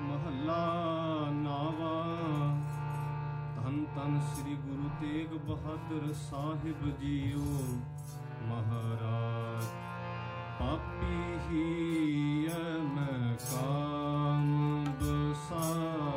ਮਹੱਲਾ ਨਾਵਾ। ਧੰਨ ਧੰਨ ਸ੍ਰੀ ਗੁਰੂ ਤੇਗ ਬਹਾਦਰ ਸਾਹਿਬ ਜੀਓ। ਮਹਾਰਾਜ, ਪਾਪੀ ਹੀ ਮੈਂ ਕਾਮ ਬਸਾ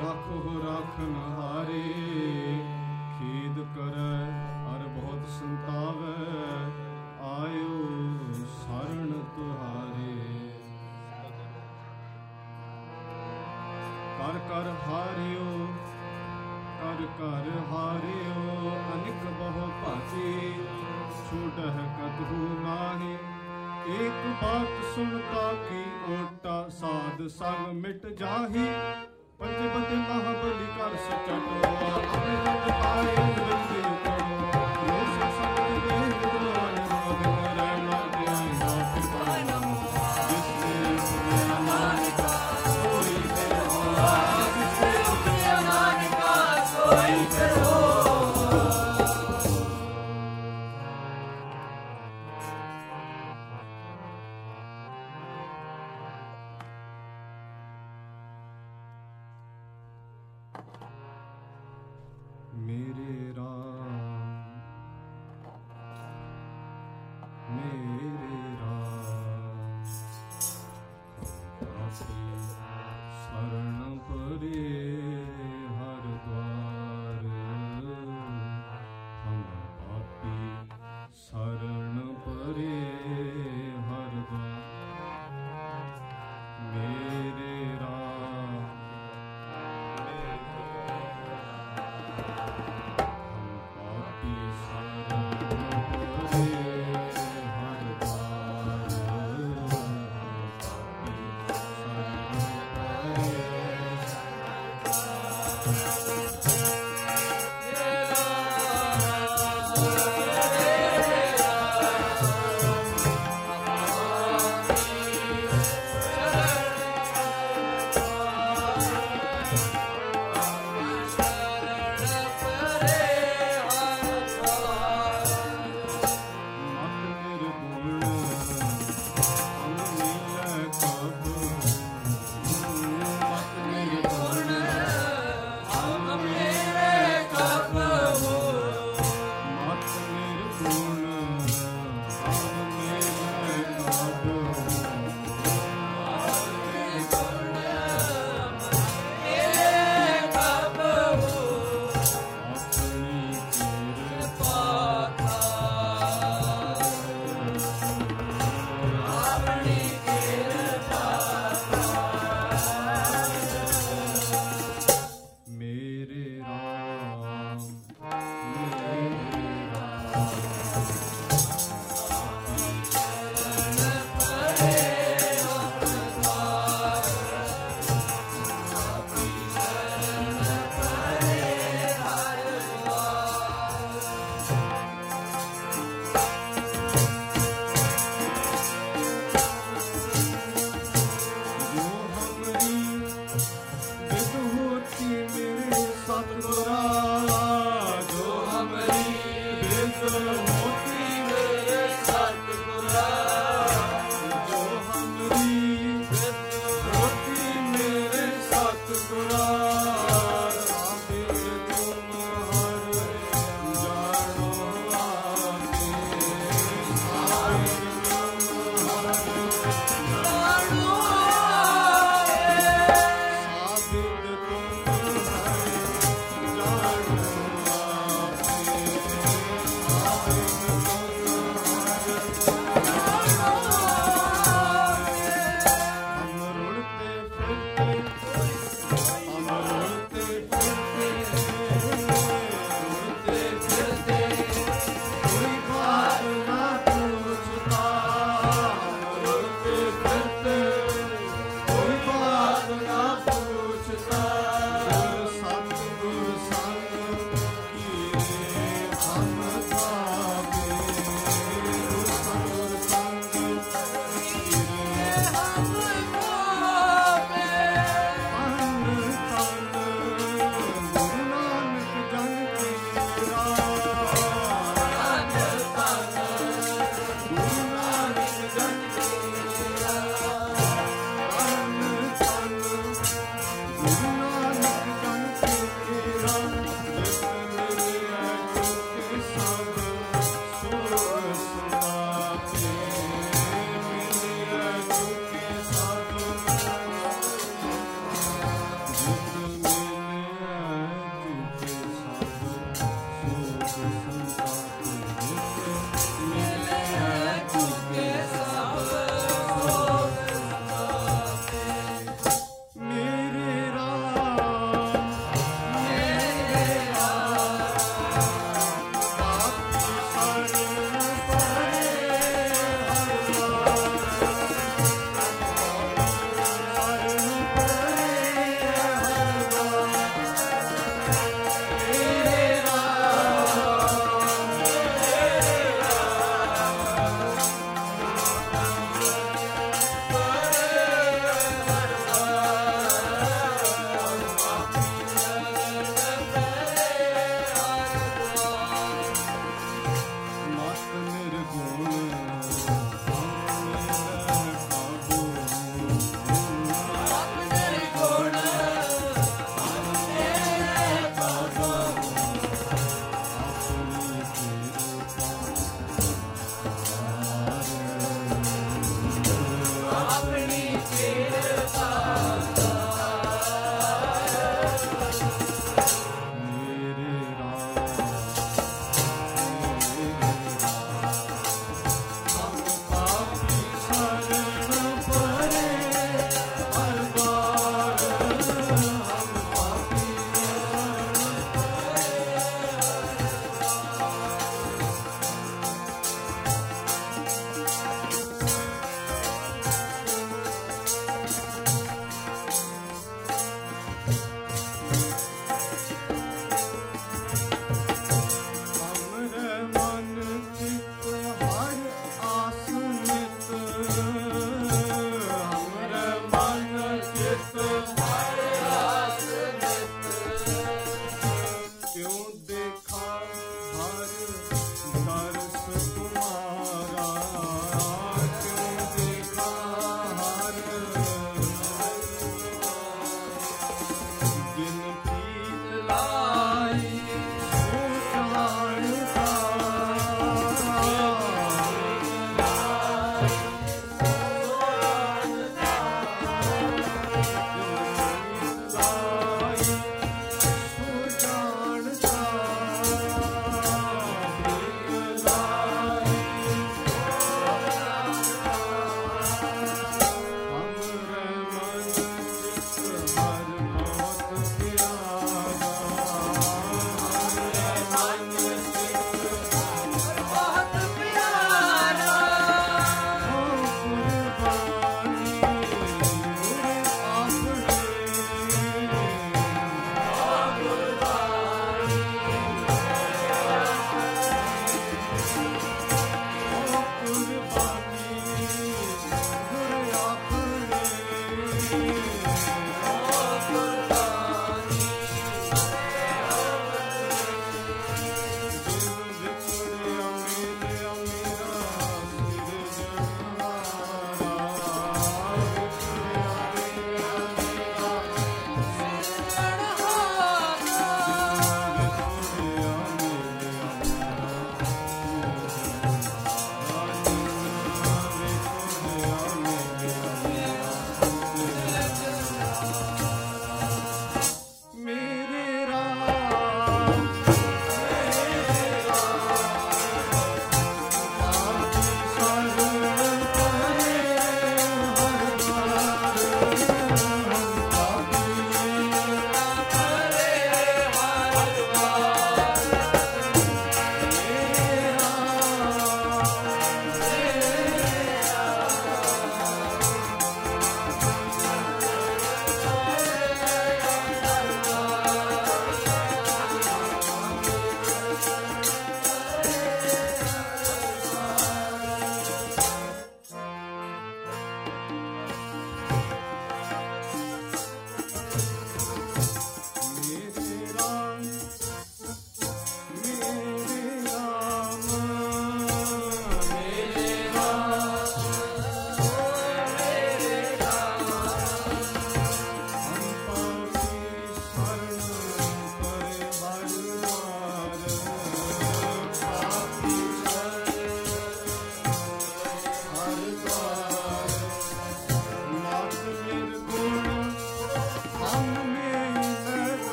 ਰੱਖੋ ਰੱਖਨ ਹਾਰੇ ਖੇਦ ਕਰੈ, ਹਰ ਬਹੁਤ ਸੰਤਾਵੈ, ਆਇਓ ਸਰਣ ਤੁਹਾਰੇ। ਕਰ ਕਰ ਹਾਰਿਓ, ਕਰ ਕਰ ਹਾਰਿਓ, ਅਨਿਕ ਬਹੁ ਭਾਤੀ ਛੋਟਹਿ ਕਤਹੂ ਨਾਹੀ। ਏਕ ਬਾਤ ਸੁਨਤਾ ਕੀ ਓਟਾ ਸਾਧ ਸੰਗ ਮਿਟ ਜਾਹੀ। ਪੰਜ ਬਦ ਮਹਾਬਲੀ ਕਰ ਸਚਟਵਾ ਅਮਰਤ ਪਾਏ ਬੰਦੇ Yeah.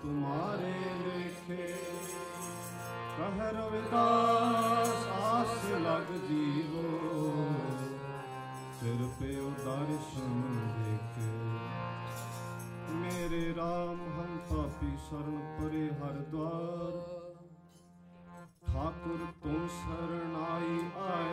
ਜਨਮ ਤੁਮਾਰੇ ਲਿਖੇ ਕਹ ਰਵਿਦਾਸ ਆਸ ਲਗ ਜੀਵੋ ਸਿਰ ਪੇ ਦਰਸ਼ਨ ਦੇਖੇ ਮੇਰੇ RAM ਹਮ ਪਾਪੀ ਸ਼ਰਨ ਪਰੇ ਹਰ ਦਵਾਰ ਠਾਕੁਰ ਤੁਮ ਸਰਣਾਈ ਆਇਆ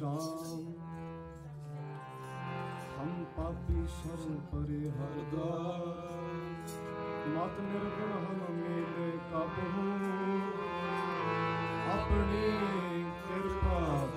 ਰਾਮ। ਹਮ ਪਾਪੀ ਸਰਨ ਪਰੇ ਹਰ ਦਾਸ ਮਤ ਨਿਰਗੁਣ ਹਮ ਮੇਲੇ ਕਬਹੂ ਆਪਣੀ ਕਿਰਪਾ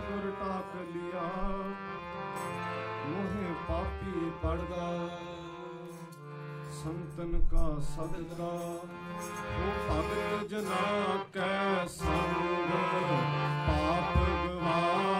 ਸਤਗੁਰ ਟਾਕ ਲਿਆ। ਮੋਹਿ ਪਾਪੀ ਪੜਦਾ। ਸੰਤਨ ਕਾ ਸਦਕਾ। ਉਹ ਭਗਤ ਜਨਾ ਕੈ ਸੰਗ ਪਾਪ ਗਵਾ।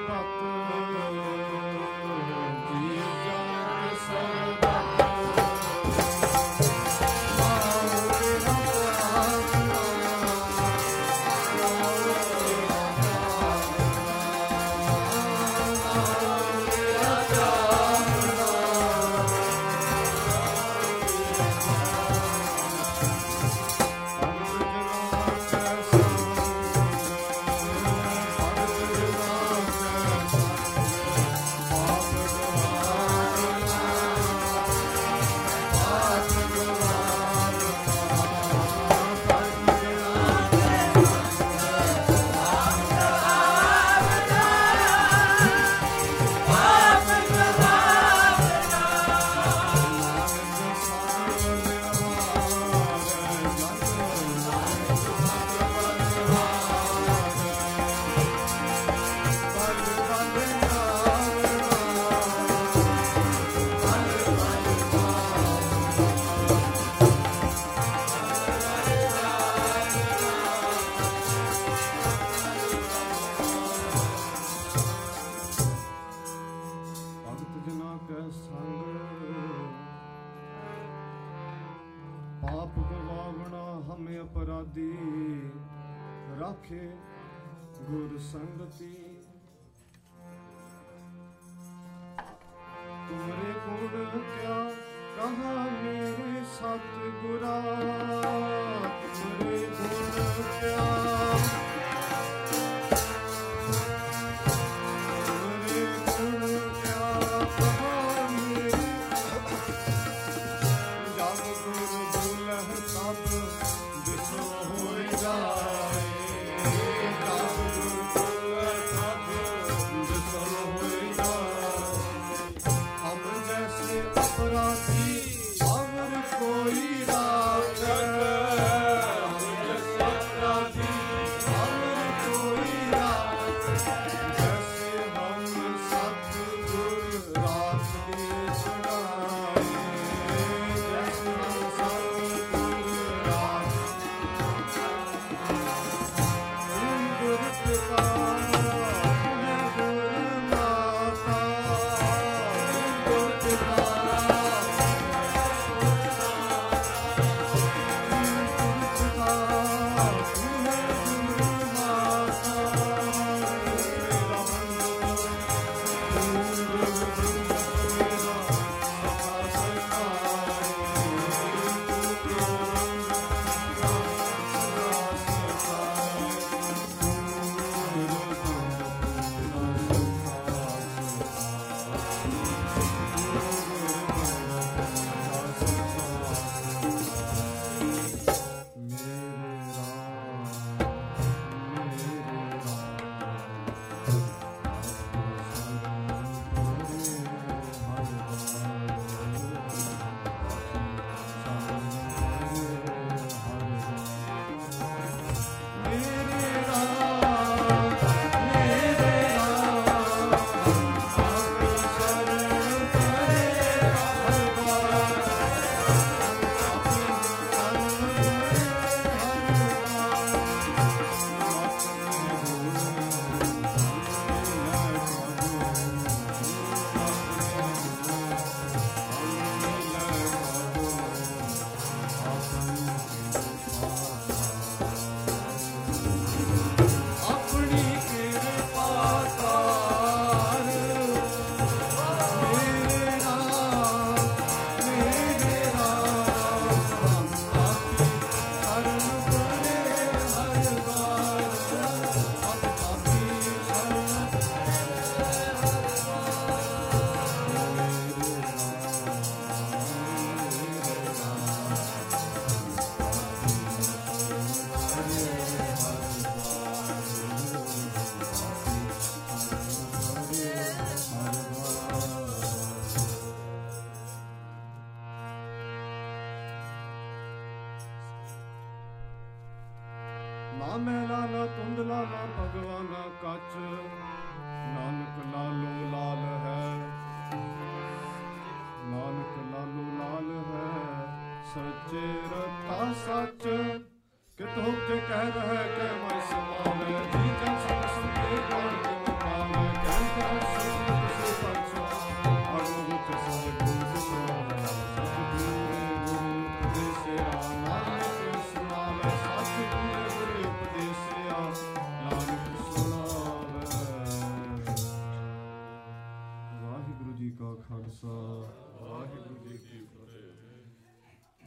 ਪਤ ਜੀ ਜਨ ਸਦਾ ਪਾਪ ਗਵਾਵਣਾ ਹਮੇ ਅਪਰਾਧੀ। ਰਾਖੇ ਗੁਰ ਸੰਗਤੀ। ਤੁਮਰੇ ਗੁਣ ਕਿਆ? ਕਹਾ ਮੇਰੇ ਸਤਿਗੁਰਾ? ਤੁਮਰੇ ਗੁਣ ਕਿਆ?